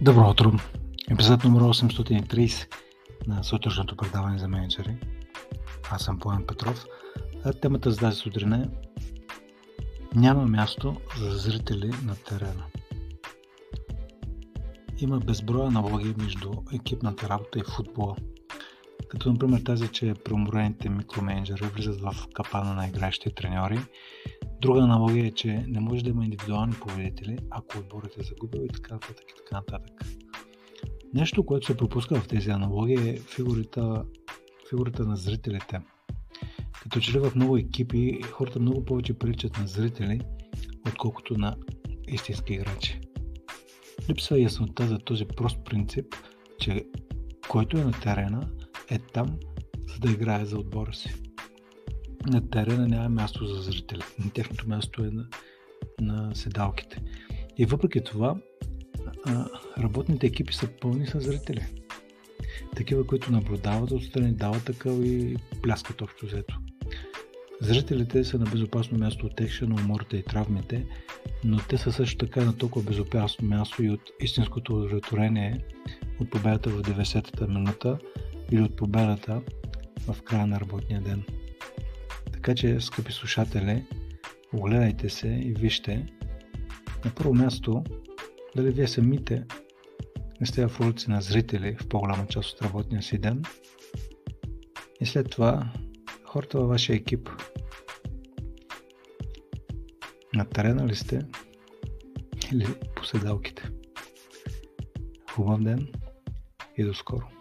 Добро утро! Епизод номер 830 на сутрешното предаване за менеджери. Аз съм Поем Петров. А темата за тази сутрин е Няма място за зрители на терена. Има безброя аналогии между екипната работа и футбола. Като например тази, че преуморените микроменеджери влизат в капана на играещите треньори. Друга аналогия е, че не може да има индивидуални победители, ако отборът е загубил и така нататък и така нататък. Нещо, което се пропуска в тези аналогии е фигурата, фигурата на зрителите. Като че ли в много екипи хората много повече приличат на зрители, отколкото на истински играчи. Липсва яснота за този прост принцип, че който е на терена, е там, за да играе за отбора си. На терена няма място за зрители. Техното място е на, на седалките. И въпреки това, работните екипи са пълни с зрители. Такива, които наблюдават отстрани, дават такъв и пляскат общо взето. Зрителите са на безопасно място от екша на умората и травмите, но те са също така на толкова безопасно място и от истинското удовлетворение от победата в 90-та минута или от победата в края на работния ден. Така че, скъпи слушатели, огледайте се и вижте на първо място дали вие самите не сте в улици на зрители в по-голяма част от работния си ден и след това хората във вашия екип на терена ли сте или по седалките. Хубав ден и до скоро!